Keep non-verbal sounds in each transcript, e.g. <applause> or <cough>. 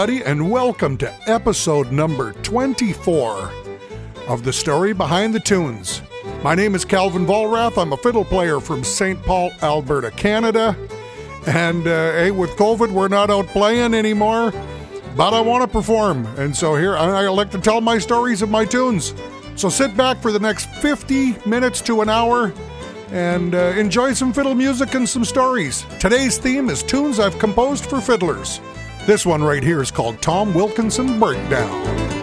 Everybody, and welcome to episode number 24 of The Story Behind the Tunes. My name is Calvin Vollrath. I'm a fiddle player from St. Paul, Alberta, Canada. And uh, hey, with COVID, we're not out playing anymore, but I want to perform. And so here, I, I like to tell my stories of my tunes. So sit back for the next 50 minutes to an hour and uh, enjoy some fiddle music and some stories. Today's theme is tunes I've composed for fiddlers. This one right here is called Tom Wilkinson Breakdown.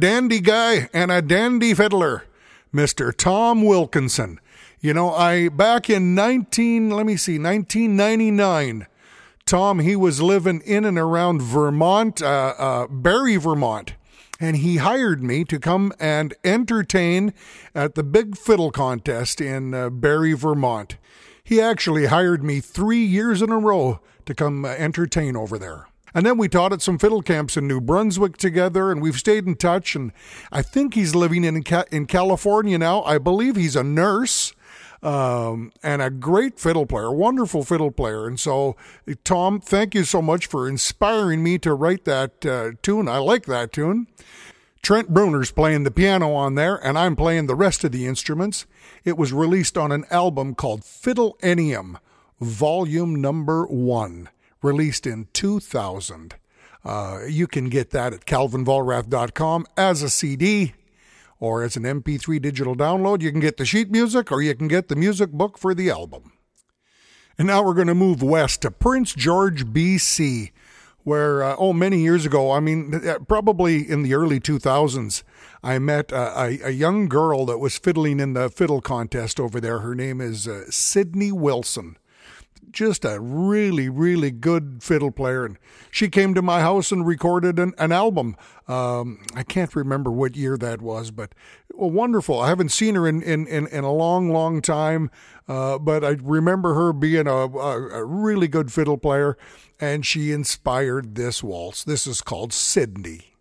Dandy guy and a dandy fiddler, Mr. Tom Wilkinson. You know, I back in 19, let me see, 1999, Tom, he was living in and around Vermont, uh, uh, Barre, Vermont, and he hired me to come and entertain at the Big Fiddle Contest in uh, Barre, Vermont. He actually hired me three years in a row to come uh, entertain over there. And then we taught at some fiddle camps in New Brunswick together, and we've stayed in touch. And I think he's living in in California now. I believe he's a nurse um, and a great fiddle player, wonderful fiddle player. And so, Tom, thank you so much for inspiring me to write that uh, tune. I like that tune. Trent Bruner's playing the piano on there, and I'm playing the rest of the instruments. It was released on an album called Fiddlenium, Volume Number One released in 2000. Uh, you can get that at calvinvollrath.com as a CD or as an MP3 digital download. You can get the sheet music or you can get the music book for the album. And now we're going to move west to Prince George, BC, where, uh, oh, many years ago, I mean, uh, probably in the early 2000s, I met a, a, a young girl that was fiddling in the fiddle contest over there. Her name is uh, Sydney Wilson just a really, really good fiddle player. And she came to my house and recorded an, an album. Um, I can't remember what year that was, but well, wonderful. I haven't seen her in, in, in, in a long, long time, uh, but I remember her being a, a, a really good fiddle player, and she inspired this waltz. This is called Sydney.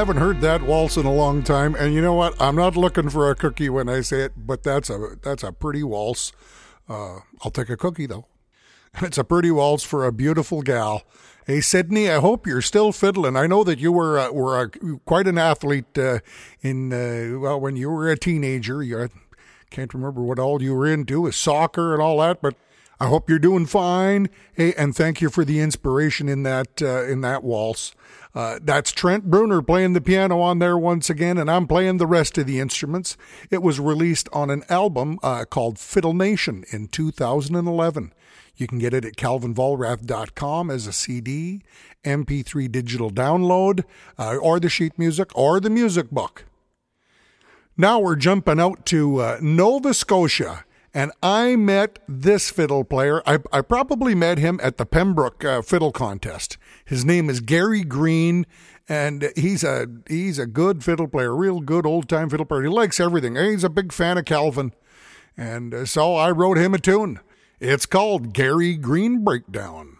Haven't heard that waltz in a long time, and you know what? I'm not looking for a cookie when I say it, but that's a that's a pretty waltz. Uh, I'll take a cookie though. <laughs> It's a pretty waltz for a beautiful gal. Hey, Sydney, I hope you're still fiddling. I know that you were uh, were a, quite an athlete uh, in uh, well when you were a teenager. You I can't remember what all you were into, soccer and all that, but I hope you're doing fine. Hey, and thank you for the inspiration in that uh, in that waltz. Uh, that's Trent Bruner playing the piano on there once again, and I'm playing the rest of the instruments. It was released on an album uh, called Fiddle Nation in 2011. You can get it at calvinvollrath.com as a CD, MP3 digital download, uh, or the sheet music, or the music book. Now we're jumping out to uh, Nova Scotia and I met this fiddle player. I, I probably met him at the Pembroke uh, Fiddle Contest. His name is Gary Green, and he's a he's a good fiddle player, real good old time fiddle player. He likes everything. He's a big fan of Calvin, and uh, so I wrote him a tune. It's called Gary Green Breakdown.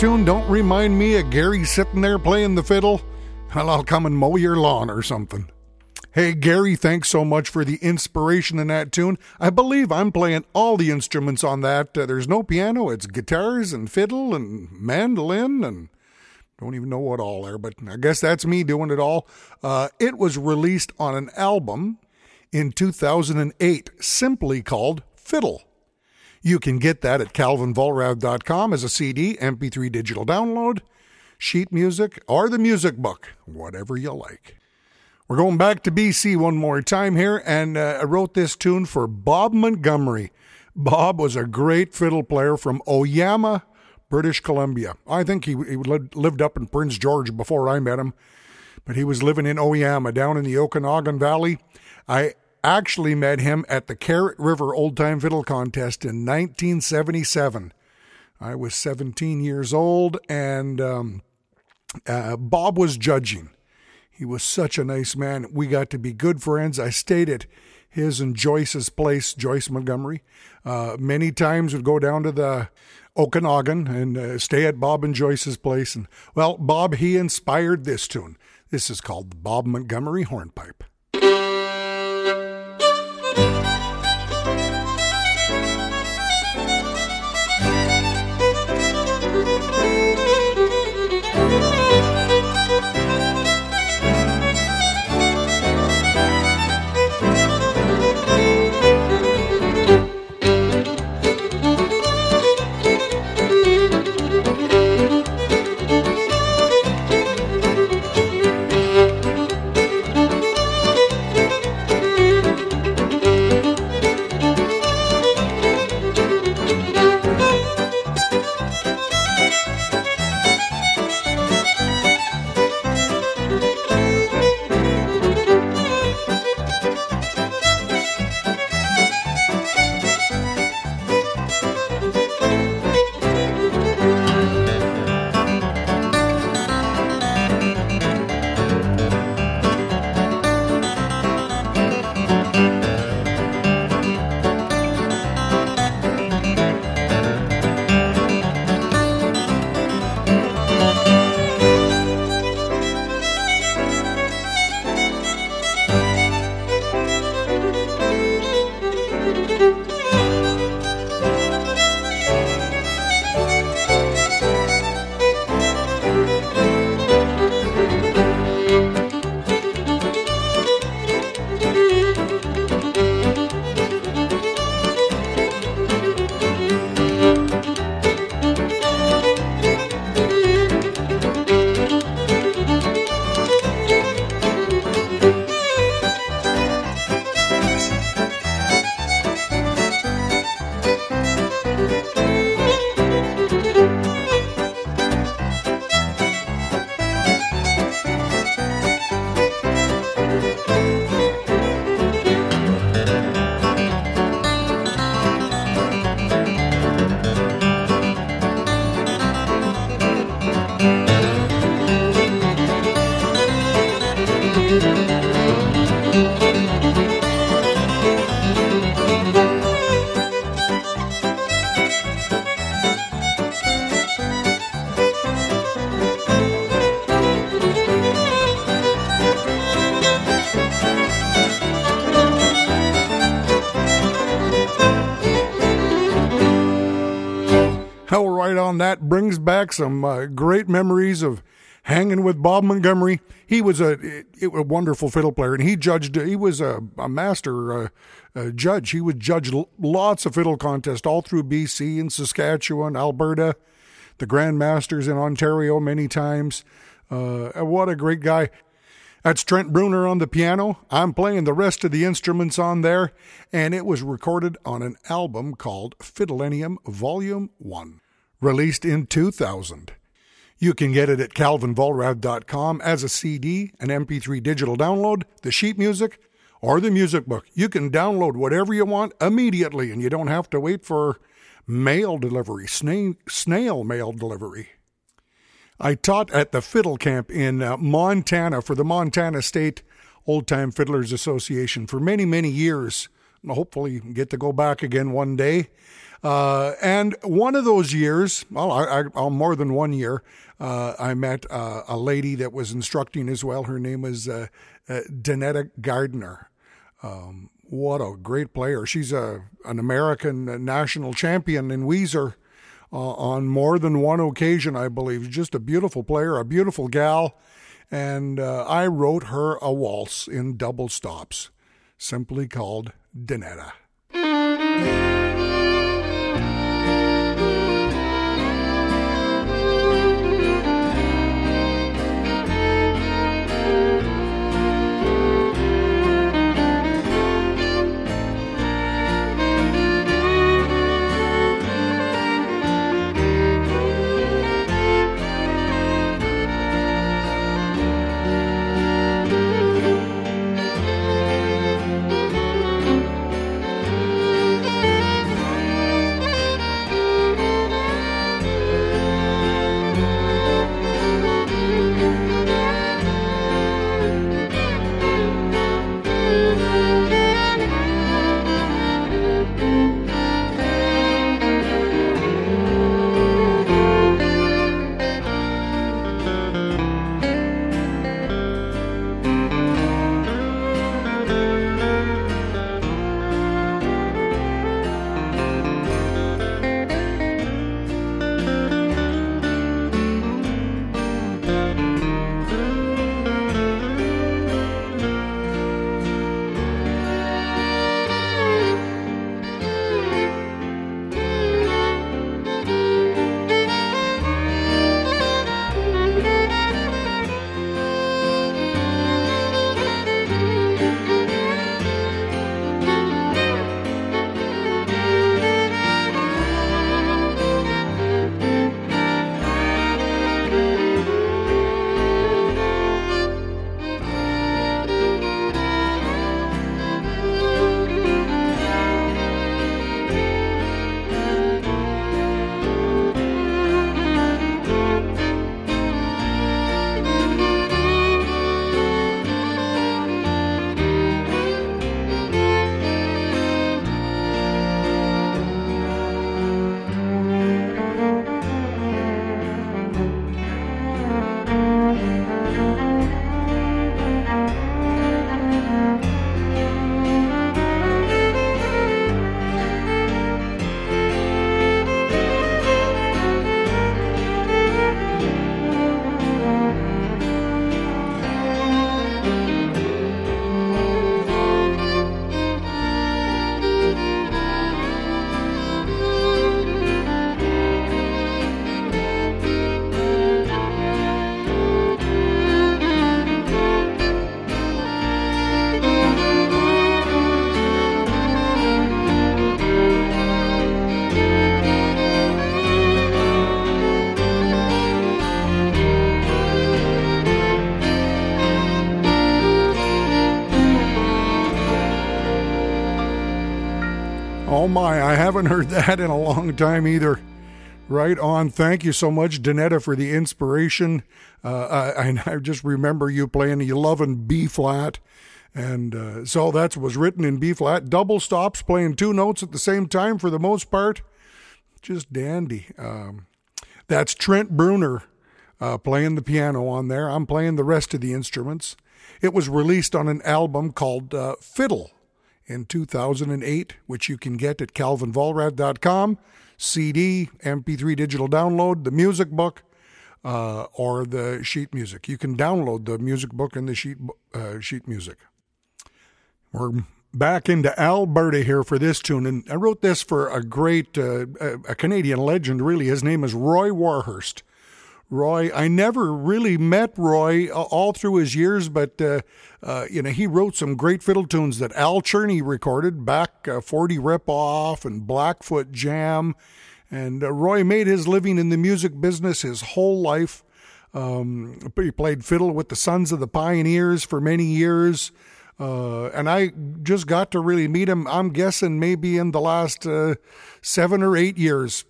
Tune don't remind me of Gary sitting there playing the fiddle, well, I'll come and mow your lawn or something. Hey, Gary, thanks so much for the inspiration in that tune. I believe I'm playing all the instruments on that. Uh, there's no piano, it's guitars and fiddle and mandolin and don't even know what all there, but I guess that's me doing it all. Uh, it was released on an album in 2008, simply called Fiddle. You can get that at calvinvollrath.com as a CD, MP3 digital download, sheet music, or the music book, whatever you like. We're going back to BC one more time here, and uh, I wrote this tune for Bob Montgomery. Bob was a great fiddle player from Oyama, British Columbia. I think he, he lived up in Prince George before I met him, but he was living in Oyama down in the Okanagan Valley. I actually met him at the Carrot River Old Time Fiddle Contest in 1977. I was 17 years old, and um, uh, Bob was judging. He was such a nice man. We got to be good friends. I stayed at his and Joyce's place, Joyce Montgomery. Uh, many times would go down to the Okanagan and uh, stay at Bob and Joyce's place. And well, Bob, he inspired this tune. This is called the Bob Montgomery Hornpipe. Back some uh, great memories of hanging with Bob Montgomery. He was a, a wonderful fiddle player, and he judged. He was a, a master uh, uh, judge. He would judge lots of fiddle contests all through BC and Saskatchewan, Alberta, the Grand Masters in Ontario many times. Uh, what a great guy! That's Trent Bruner on the piano. I'm playing the rest of the instruments on there, and it was recorded on an album called Fiddlenium Volume 1 released in 2000. You can get it at calvinvollrath.com as a CD, an MP3 digital download, the sheet music, or the music book. You can download whatever you want immediately, and you don't have to wait for mail delivery, snail, snail mail delivery. I taught at the Fiddle Camp in uh, Montana for the Montana State Old Time Fiddlers Association for many, many years. Hopefully, get to go back again one day. Uh, and one of those years, well, I, I, more than one year, uh, I met uh, a lady that was instructing as well. Her name was uh, uh, Danetta Gardner. Um, what a great player! She's a an American national champion in Weiser uh, on more than one occasion, I believe. Just a beautiful player, a beautiful gal, and I wrote her a waltz in double stops, simply called Danetta. Oh my, I haven't heard <laughs> that in a long time either. Right on. Thank you so much, Danetta, for the inspiration. Uh, I, <laughs> I just remember you playing You Lovin' B flat. And uh, so that was written in B flat. Double stops, playing two notes at the same time for the most part. Just dandy. Um, that's Trent Bruner uh, playing the piano on there. I'm playing the rest of the instruments. It was released on an album called uh, Fiddle in 2008, which you can get at calvinvollrath.com. CD, MP3 digital download, the music book, uh, or the sheet music. You can download the music book and the sheet uh, sheet music. We're back into Alberta here for this tune, and I wrote this for a great uh, a Canadian legend. Really, his name is Roy Warhurst. Roy. I never really met Roy uh, all through his years, but uh, uh, you know he wrote some great fiddle tunes that Al Cherny recorded back uh, 40 Rip Off and Blackfoot Jam, and uh, Roy made his living in the music business his whole life. Um, he played fiddle with the Sons of the Pioneers for many years. Uh, and I just got to really meet him, I'm guessing maybe in the last seven or eight years.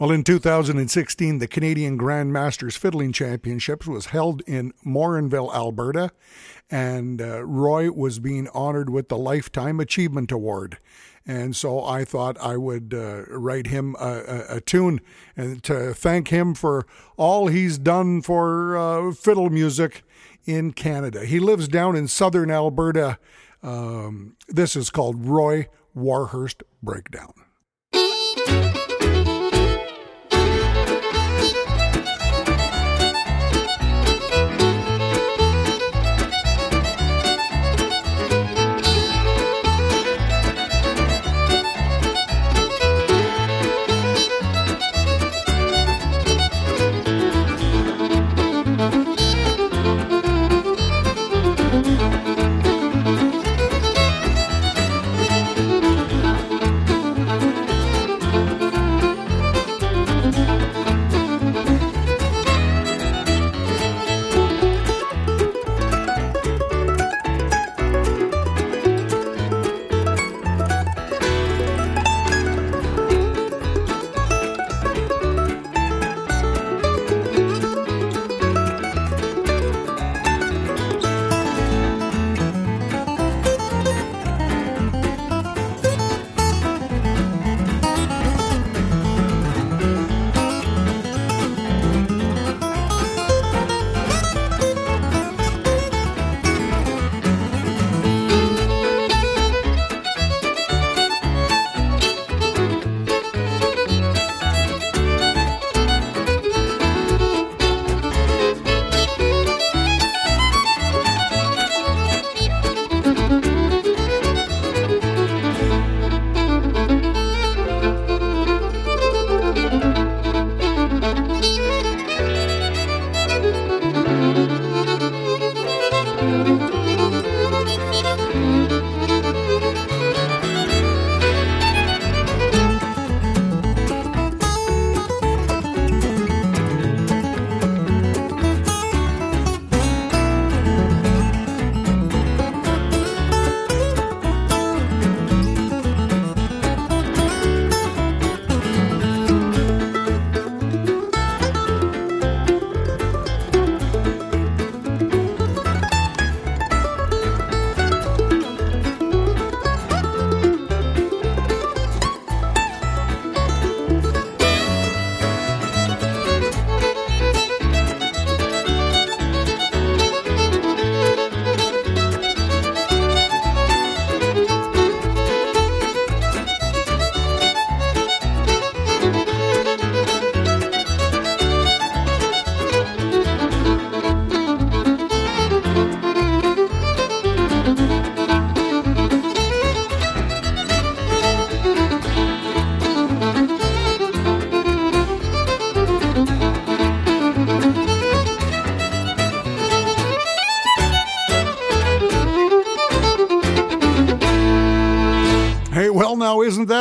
Well, in 2016, the Canadian Grand Masters Fiddling Championships was held in Morinville, Alberta, and uh, Roy was being honored with the Lifetime Achievement Award. And so I thought I would uh, write him a, a, a, tune and to thank him for all he's done for uh, fiddle music in Canada. He lives down in southern Alberta. Um, this is called Roy Warhurst Breakdown.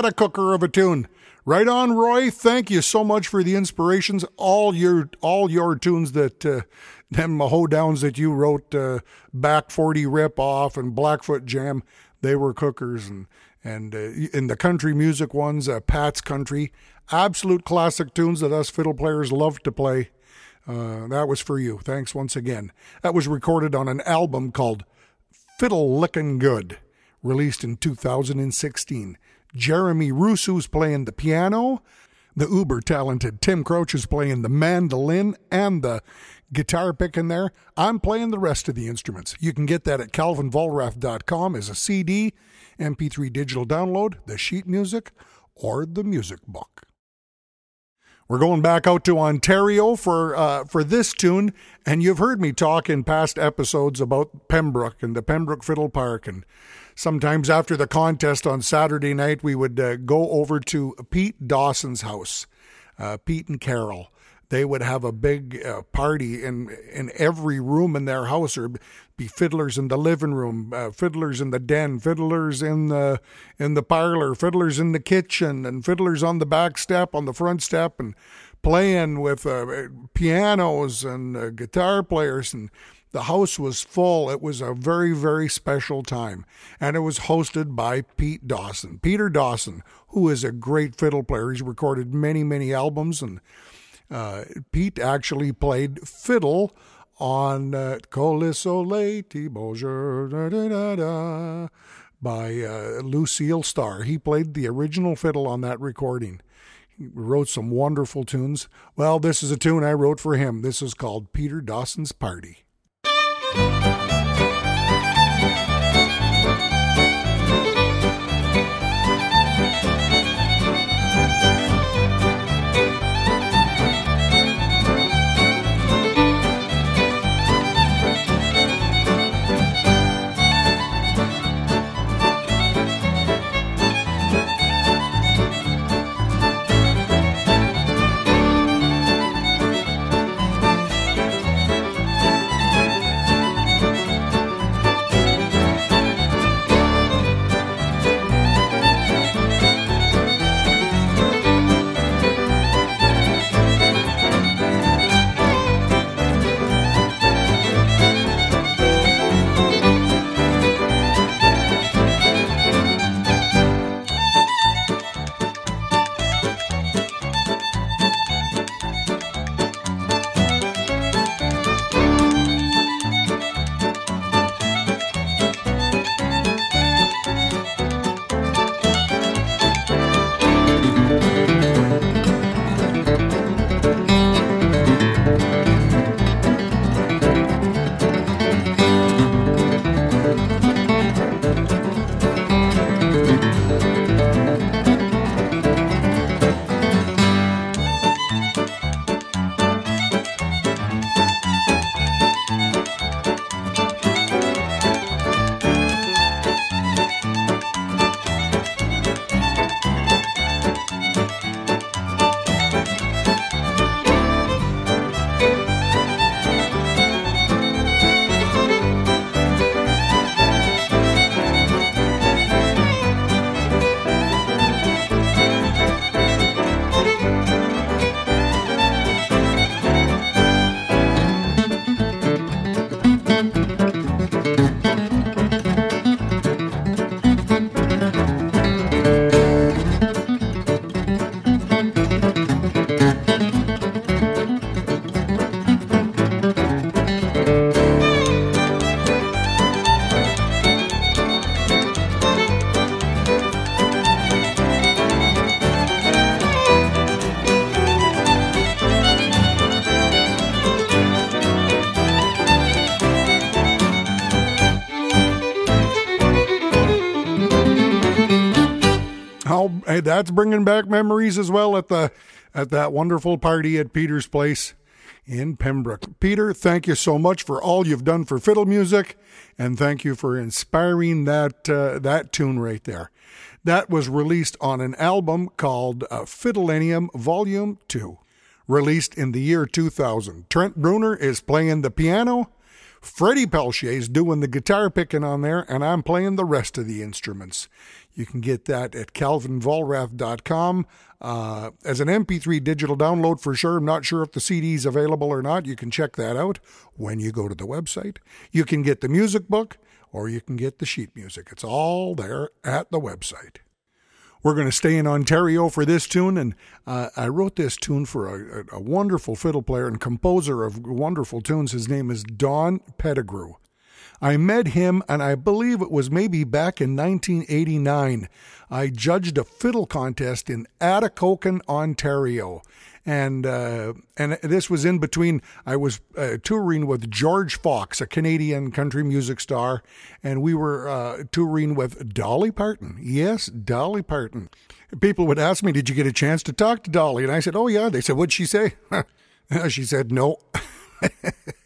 A cooker of a tune? Right on, Roy. Thank you so much for the inspirations. All your all your tunes that uh, them hoedowns that you wrote, uh, back forty rip off and Blackfoot Jam, they were cookers, and And uh, in the country music ones, uh, Pat's Country, absolute classic tunes that us fiddle players love to play. Uh, that was for you. Thanks once again. That was recorded on an album called Fiddle Lickin' Good, released in 2016. Jeremy Russo's playing the piano. The uber talented Tim Crouch is playing the mandolin and the guitar pick in there. I'm playing the rest of the instruments. You can get that at calvinvollrath.com as a CD, MP3 digital download, the sheet music, or the music book. We're going back out to Ontario for uh, for this tune, and you've heard me talk in past episodes about Pembroke and the Pembroke Fiddle Park, and sometimes after the contest on Saturday night, we would uh, go over to Pete Dawson's house, uh, Pete and Carol. They would have a big uh, party in in every room in their house. Or be fiddlers in the living room uh, fiddlers in the den fiddlers in the in the parlor fiddlers in the kitchen and fiddlers on the back step on the front step and playing with uh, pianos and uh, guitar players. And the house was full. It was a very, very special time. And it was hosted by Pete Dawson. Peter Dawson, who is a great fiddle player. He's recorded many, many albums and uh, Pete actually played fiddle on uh, da, by uh, Lucille Starr. He played the original fiddle on that recording. He wrote some wonderful tunes. Well, this is a tune I wrote for him. This is called Peter Dawson's Party. Hey, that's bringing back memories as well at the at that wonderful party at Peter's place in Pembroke. Peter, thank you so much for all you've done for fiddle music, and thank you for inspiring that uh, that tune right there. That was released on an album called uh, Fiddlenium Volume Two, released in the year 2000. Trent Bruner is playing the piano. Freddie Pelchier's doing the guitar picking on there, and I'm playing the rest of the instruments. You can get that at calvinvollrath.com. Uh, as an MP3 digital download for sure. I'm not sure if the CD is available or not. You can check that out when you go to the website. You can get the music book or you can get the sheet music. It's all there at the website. We're going to stay in Ontario for this tune, and uh, I wrote this tune for a, a, wonderful fiddle player and composer of wonderful tunes. His name is Don Pettigrew. I met him, and I believe it was maybe back in 1989. I judged a fiddle contest in Atikokan, Ontario. And uh, and this was in between. I was uh, touring with George Fox, a Canadian country music star, and we were uh, touring with Dolly Parton. Yes, Dolly Parton. People would ask me, "Did you get a chance to talk to Dolly?" And I said, "Oh yeah." They said, "What'd she say?" <laughs> she said, "No." <laughs>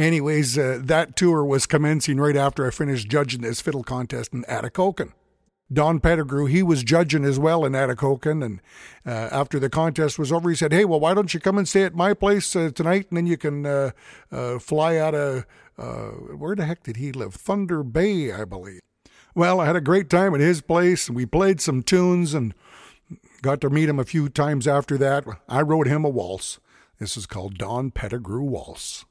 Anyways, uh, that tour was commencing right after I finished judging this fiddle contest in Atikokan. Don Pettigrew, he was judging as well in Atikokan. And uh, after the contest was over, he said, Hey, well, why don't you come and stay at my place uh, tonight? And then you can uh, uh fly out of, uh, where the heck did he live? Thunder Bay, I believe. Well, I had a great time at his place. We played some tunes and got to meet him a few times after that. I wrote him a waltz. This is called Don Pettigrew Waltz.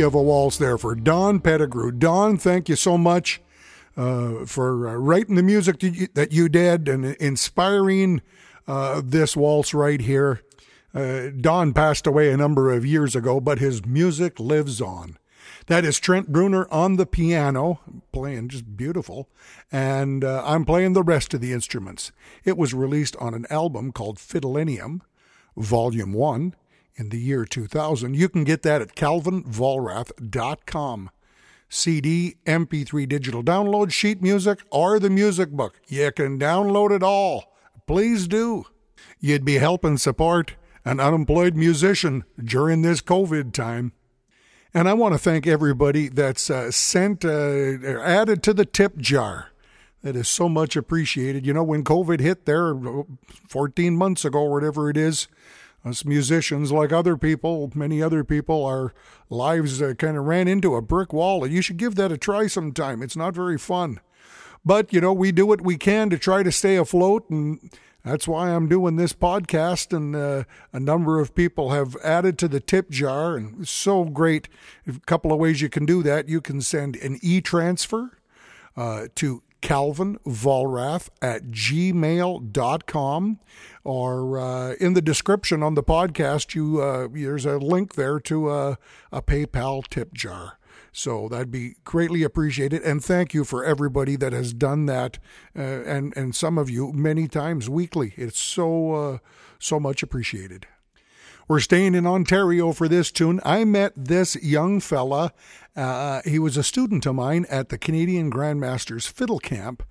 Of a waltz there for Don Pettigrew. Don, thank you so much uh, for uh, writing the music that you, that you did and inspiring uh, this waltz right here. Uh, Don passed away a number of years ago, but his music lives on. That is Trent Bruner on the piano, playing just beautiful, and uh, I'm playing the rest of the instruments. It was released on an album called Fiddlenium, Volume 1, in the year 2000. You can get that at calvinvollrath.com. CD, MP3 digital download, sheet music, or the music book. You can download it all. Please do. you'd be helping support an unemployed musician during this COVID time. And I want to thank everybody that's uh, sent, uh, added to the tip jar. That is so much appreciated. You know, when COVID hit there 14 months ago, whatever it is, us musicians, like other people, many other people, our lives uh, kind of ran into a brick wall. And you should give that a try sometime. It's not very fun. But, you know, we do what we can to try to stay afloat and that's why I'm doing this podcast, and uh, a number of people have added to the tip jar, and it's so great. A couple of ways you can do that. You can send an e transfer uh, to Calvin Vollrath at gmail.com or uh, in the description on the podcast, you uh, there's a link there to a, a PayPal tip jar. So that'd be greatly appreciated. And thank you for everybody that has done that, uh, and and some of you many times weekly. It's so uh, so much appreciated. We're staying in Ontario for this tune. I met this young fella. Uh, he was a student of mine at the Canadian Grandmasters Fiddle Camp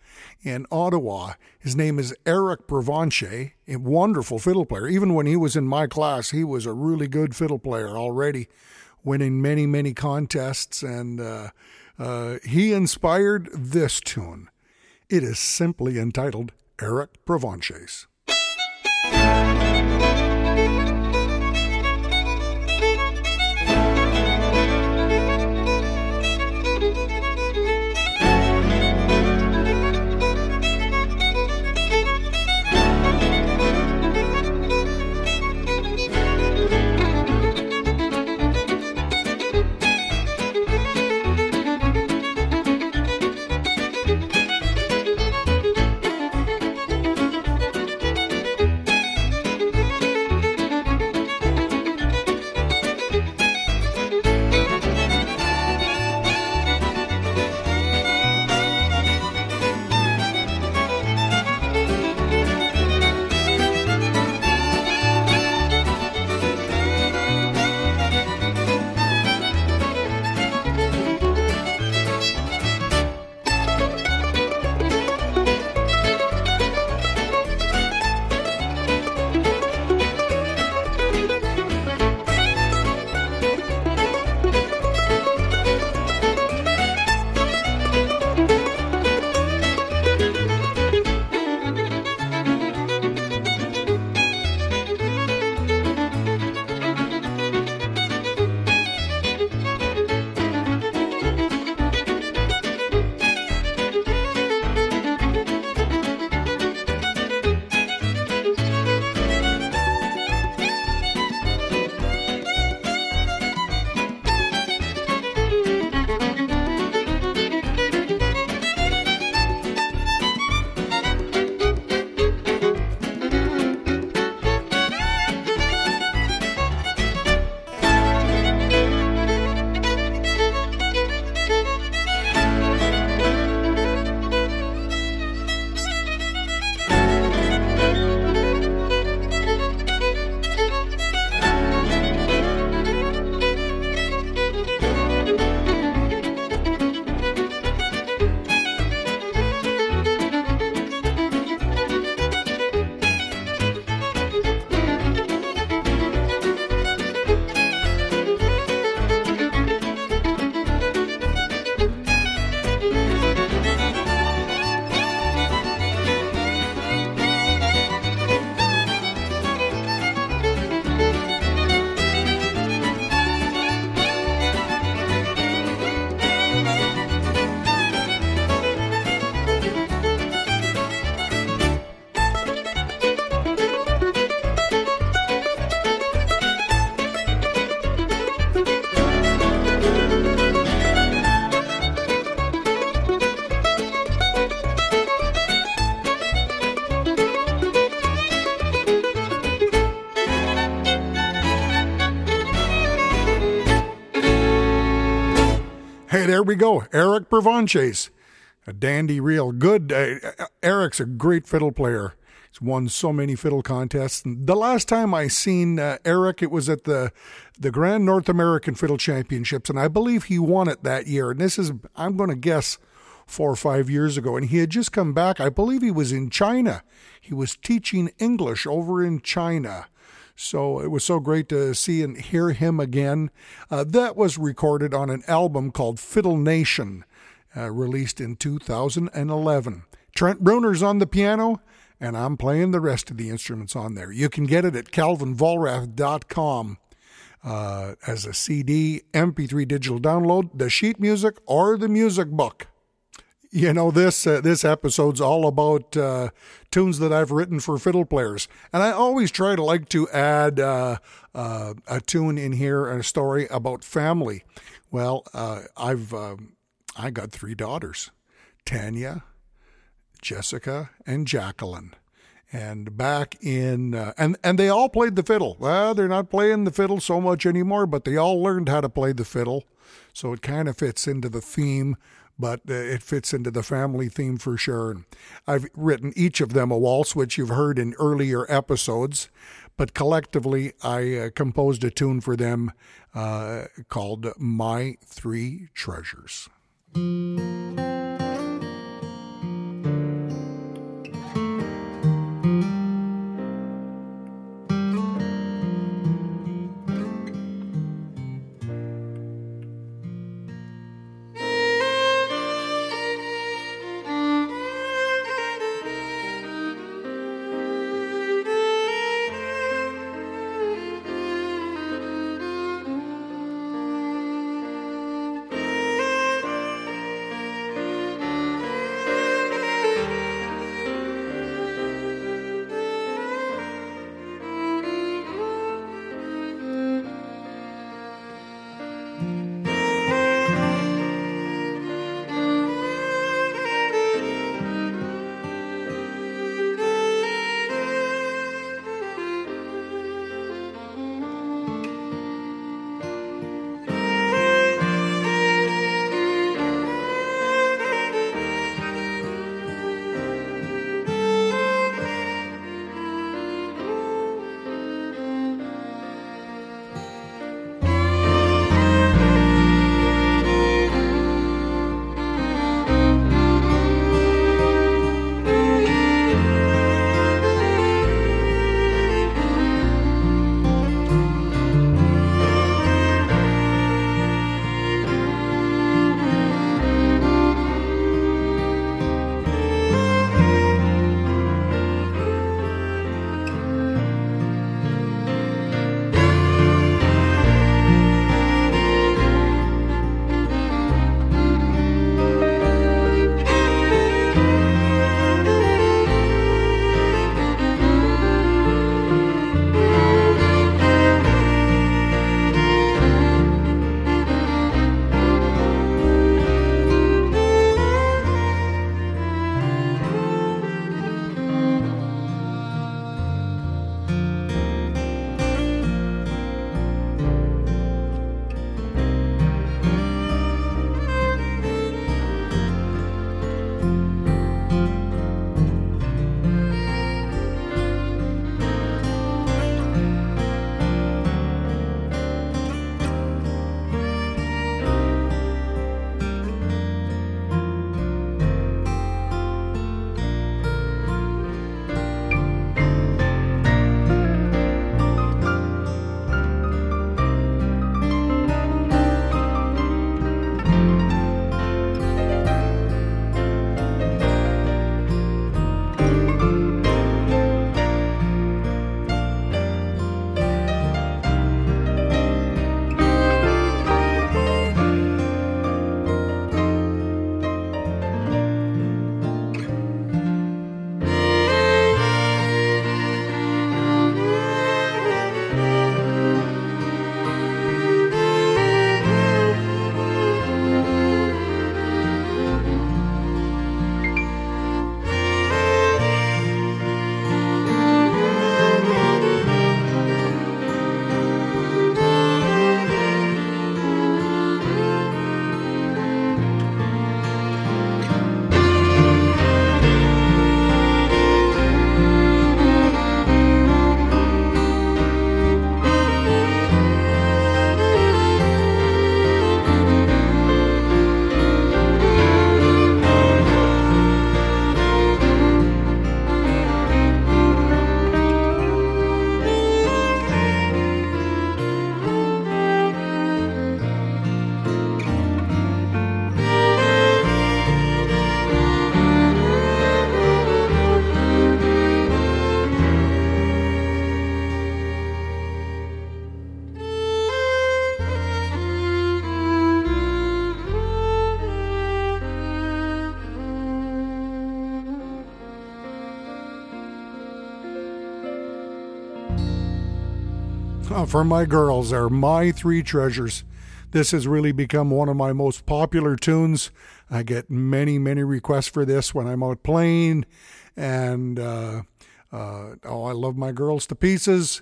in Ottawa. His name is Eric Provencher, a wonderful fiddle player. Even when he was in my class, he was a really good fiddle player already winning many, many contests, and uh, uh, he inspired this tune. It is simply entitled Eric Provencher's. We go. Eric Provencher's a dandy, real good. Uh, Eric's a great fiddle player. He's won so many fiddle contests. And the last time I seen uh, Eric, it was at the the Grand North American Fiddle Championships, and I believe he won it that year. And this is, I'm going to guess, four or five years ago, and he had just come back. I believe he was in China. He was teaching English over in China. So it was so great to see and hear him again. Uh, that was recorded on an album called Fiddle Nation, uh, released in 2011. Trent Bruner's on the piano, and I'm playing the rest of the instruments on there. You can get it at calvinvollrath.com. Uh, as a CD, MP3 digital download, the sheet music, or the music book. You know this uh, this episode's all about uh, tunes that I've written for fiddle players, and I always try to like to add uh, uh a tune in here and a story about family. Well, uh, I've um, I got three daughters, Tanya, Jessica, and Jacqueline and back in uh, and and they all played the fiddle. Well, they're not playing the fiddle so much anymore, but they all learned how to play the fiddle, so it kind of fits into the theme. But uh, it fits into the family theme for sure. I've written each of them a waltz, which you've heard in earlier episodes, but collectively I uh, composed a tune for them uh, called "My Three Treasures." For my girls, they're my three treasures. This has really become one of my most popular tunes. I get many, many requests for this when I'm out playing. And uh, uh, oh, I love my girls to pieces.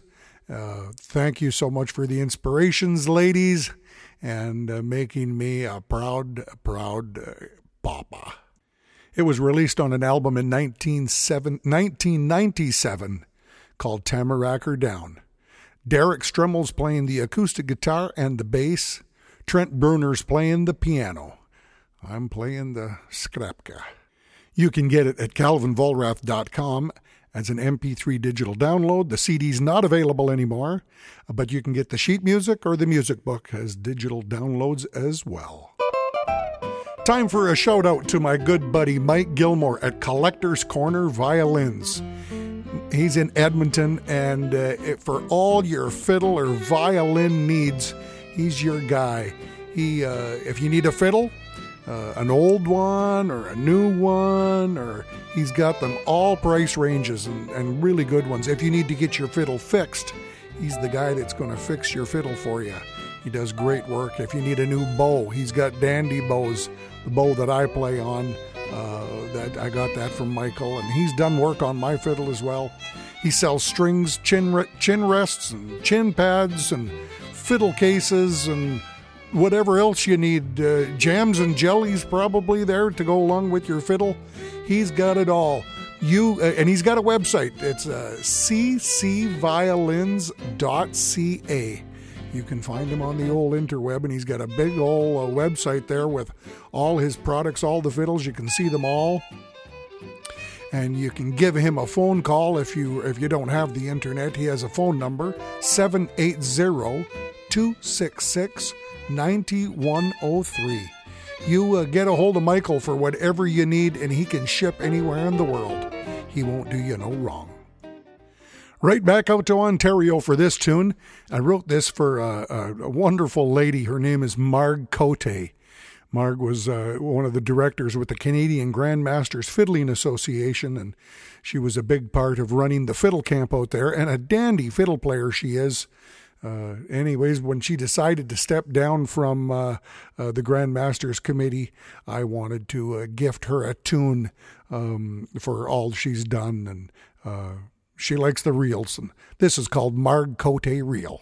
Uh, thank you so much for the inspirations, ladies, and uh, making me a proud, proud uh, papa. It was released on an album in 1997 called Tamaracker Down. Derek Strummel's playing the acoustic guitar and the bass. Trent Bruner's playing the piano. I'm playing the skrapka. You can get it at calvinvollrath.com as an MP3 digital download. The CD's not available anymore, but you can get the sheet music or the music book as digital downloads as well. Time for a shout out to my good buddy Mike Gilmore at Collector's Corner Violins. He's in Edmonton, and uh, for all your fiddle or violin needs, he's your guy. He, uh, if you need a fiddle, uh, an old one or a new one, or he's got them all price ranges and, and really good ones. If you need to get your fiddle fixed, he's the guy that's going to fix your fiddle for you. He does great work. If you need a new bow, he's got dandy bows. The bow that I play on, uh, that I got that from Michael, and he's done work on my fiddle as well. He sells strings, chin chin rests, and chin pads, and fiddle cases, and whatever else you need. Uh, jams and jellies probably there to go along with your fiddle. He's got it all. You uh, and he's got a website. It's uh, ccviolins.ca. You can find him on the old interweb, and he's got a big old uh, website there with all his products, all the fiddles. You can see them all, and you can give him a phone call if you if you don't have the internet. He has a phone number 780 266 9103. You uh, get a hold of Michael for whatever you need, and he can ship anywhere in the world. He won't do you no wrong. Right back out to Ontario for this tune. I wrote this for a, a, a wonderful lady. Her name is Marg Cote. Marg was uh, one of the directors with the Canadian Grandmasters Fiddling Association, and she was a big part of running the fiddle camp out there, and a dandy fiddle player she is. Uh, anyways, when she decided to step down from uh, uh, the Grandmasters Committee, I wanted to uh, gift her a tune um, for all she's done, and uh, she likes the reels, and this is called Marg Cote Reel.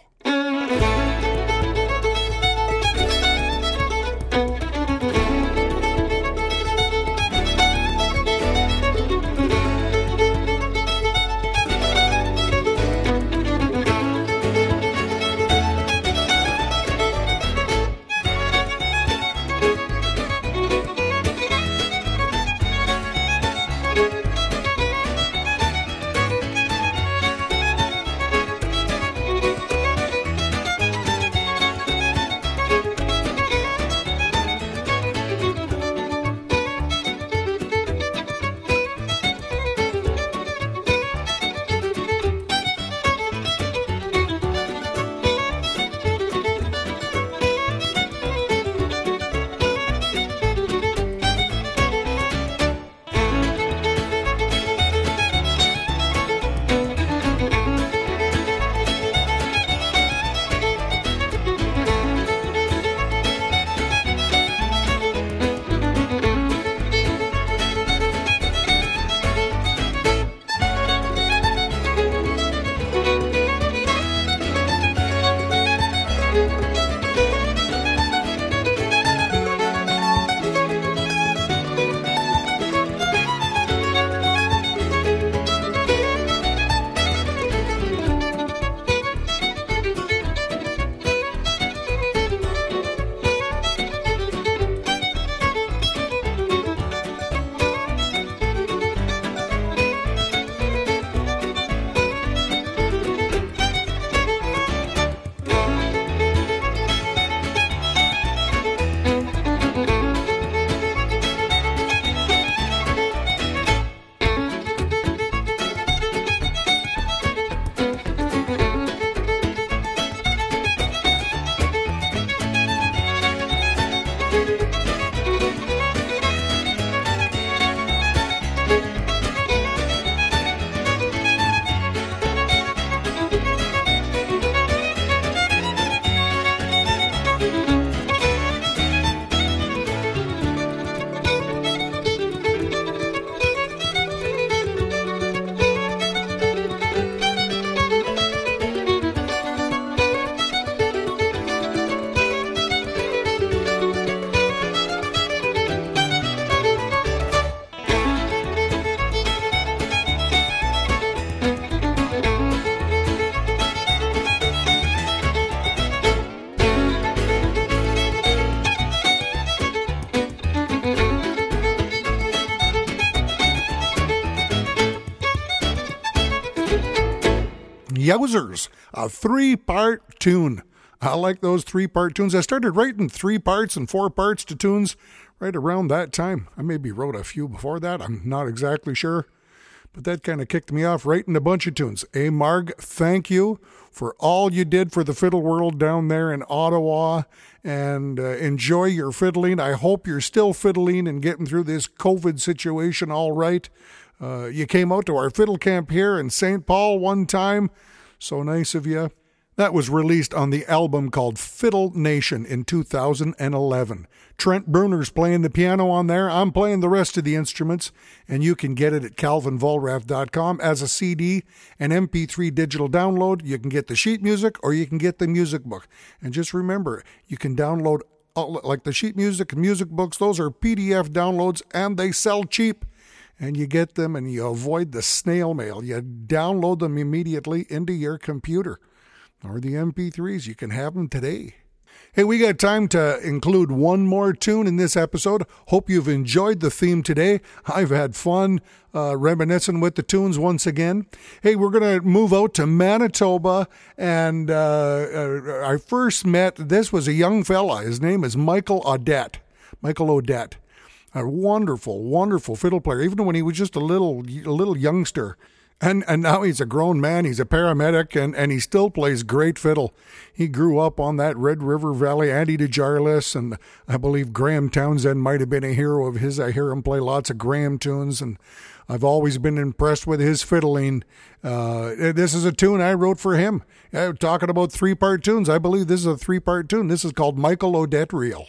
Yowzers, a three part tune. I like those three part tunes. I started writing three parts and four parts to tunes right around that time. I maybe wrote a few before that. I'm not exactly sure. But that kind of kicked me off writing a bunch of tunes. Hey, Marg, thank you for all you did for the fiddle world down there in Ottawa and uh, enjoy your fiddling. I hope you're still fiddling and getting through this COVID situation all right. Uh, you came out to our fiddle camp here in St. Paul one time. So nice of you. That was released on the album called Fiddle Nation in 2011. Trent Bruner's playing the piano on there. I'm playing the rest of the instruments, and you can get it at calvinvollrath.com as a CD and MP3 digital download. You can get the sheet music or you can get the music book. And just remember, you can download like the sheet music and music books, those are PDF downloads and they sell cheap. And you get them and you avoid the snail mail. You download them immediately into your computer or the MP3s. You can have them today. Hey, we got time to include one more tune in this episode. Hope you've enjoyed the theme today. I've had fun uh, reminiscing with the tunes once again. Hey, we're going to move out to Manitoba. And uh, uh, I first met, this was a young fella. His name is Michael Odette. Michael Odette. A wonderful, wonderful fiddle player, even when he was just a little, a little youngster. And and now he's a grown man. He's a paramedic, and, and he still plays great fiddle. He grew up on that Red River Valley. Andy DeJarlis, and I believe Graham Townsend might have been a hero of his. I hear him play lots of Graham tunes, and I've always been impressed with his fiddling. Uh, this is a tune I wrote for him. Uh, talking about three part tunes, I believe this is a three part tune. This is called Michael Odette Reel.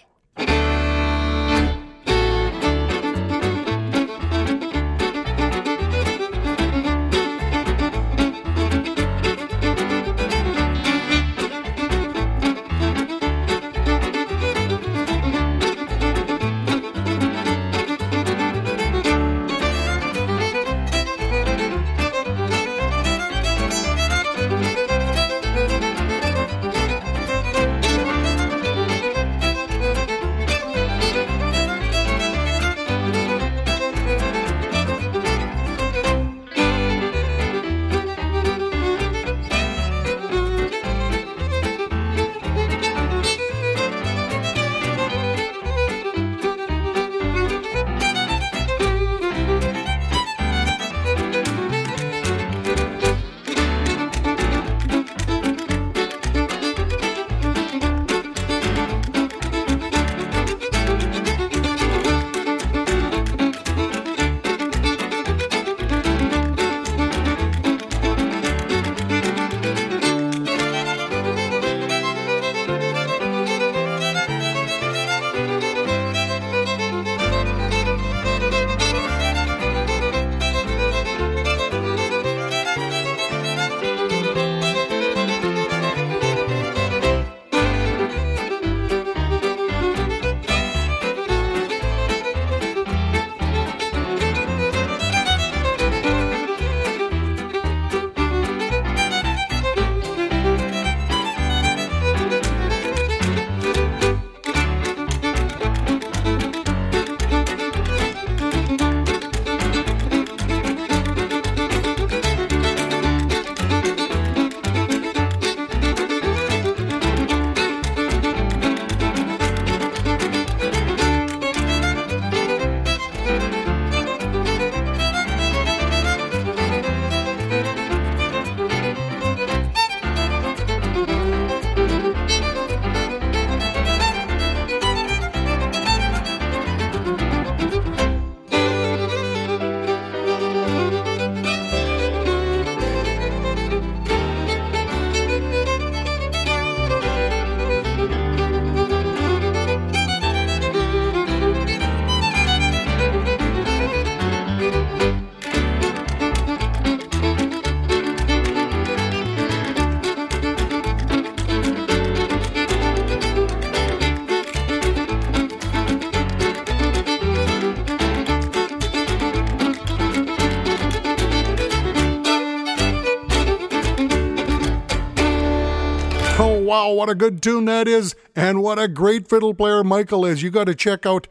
Wow, what a good tune that is, and what a great fiddle player Michael is. You got to check out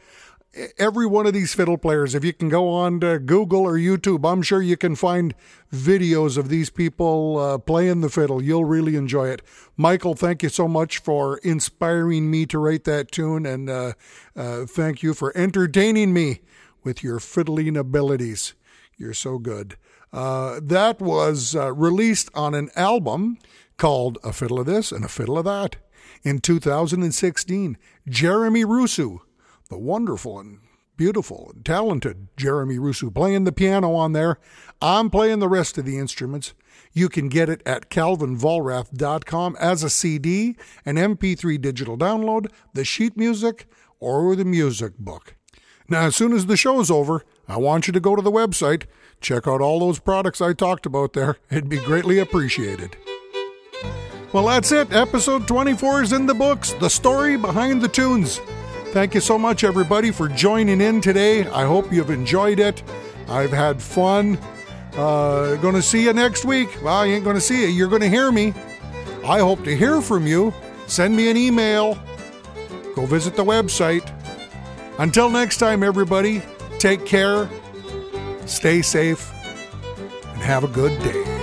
every one of these fiddle players, if you can go on to Google or YouTube, I'm sure you can find videos of these people uh, playing the fiddle. You'll really enjoy it. Michael, thank you so much for inspiring me to write that tune, and uh, uh, thank you for entertaining me with your fiddling abilities. You're so good. Uh, that was uh, released on an album called A Fiddle of This and A Fiddle of That in 2016. Jeremy Rusu, the wonderful and beautiful and talented Jeremy Rusu, playing the piano on there. I'm playing the rest of the instruments. You can get it at calvinvollrath.com as a CD, an MP3 digital download, the sheet music, or the music book. Now, as soon as the show's over, I want you to go to the website, check out all those products I talked about there. It'd be greatly appreciated. Well, that's it. Episode 24 is in the books. The story behind the tunes. Thank you so much, everybody, for joining in today. I hope you've enjoyed it. I've had fun. Uh, going to see you next week. Well, I ain't going to see you. You're going to hear me. I hope to hear from you. Send me an email. Go visit the website. Until next time, everybody, take care, stay safe, and have a good day.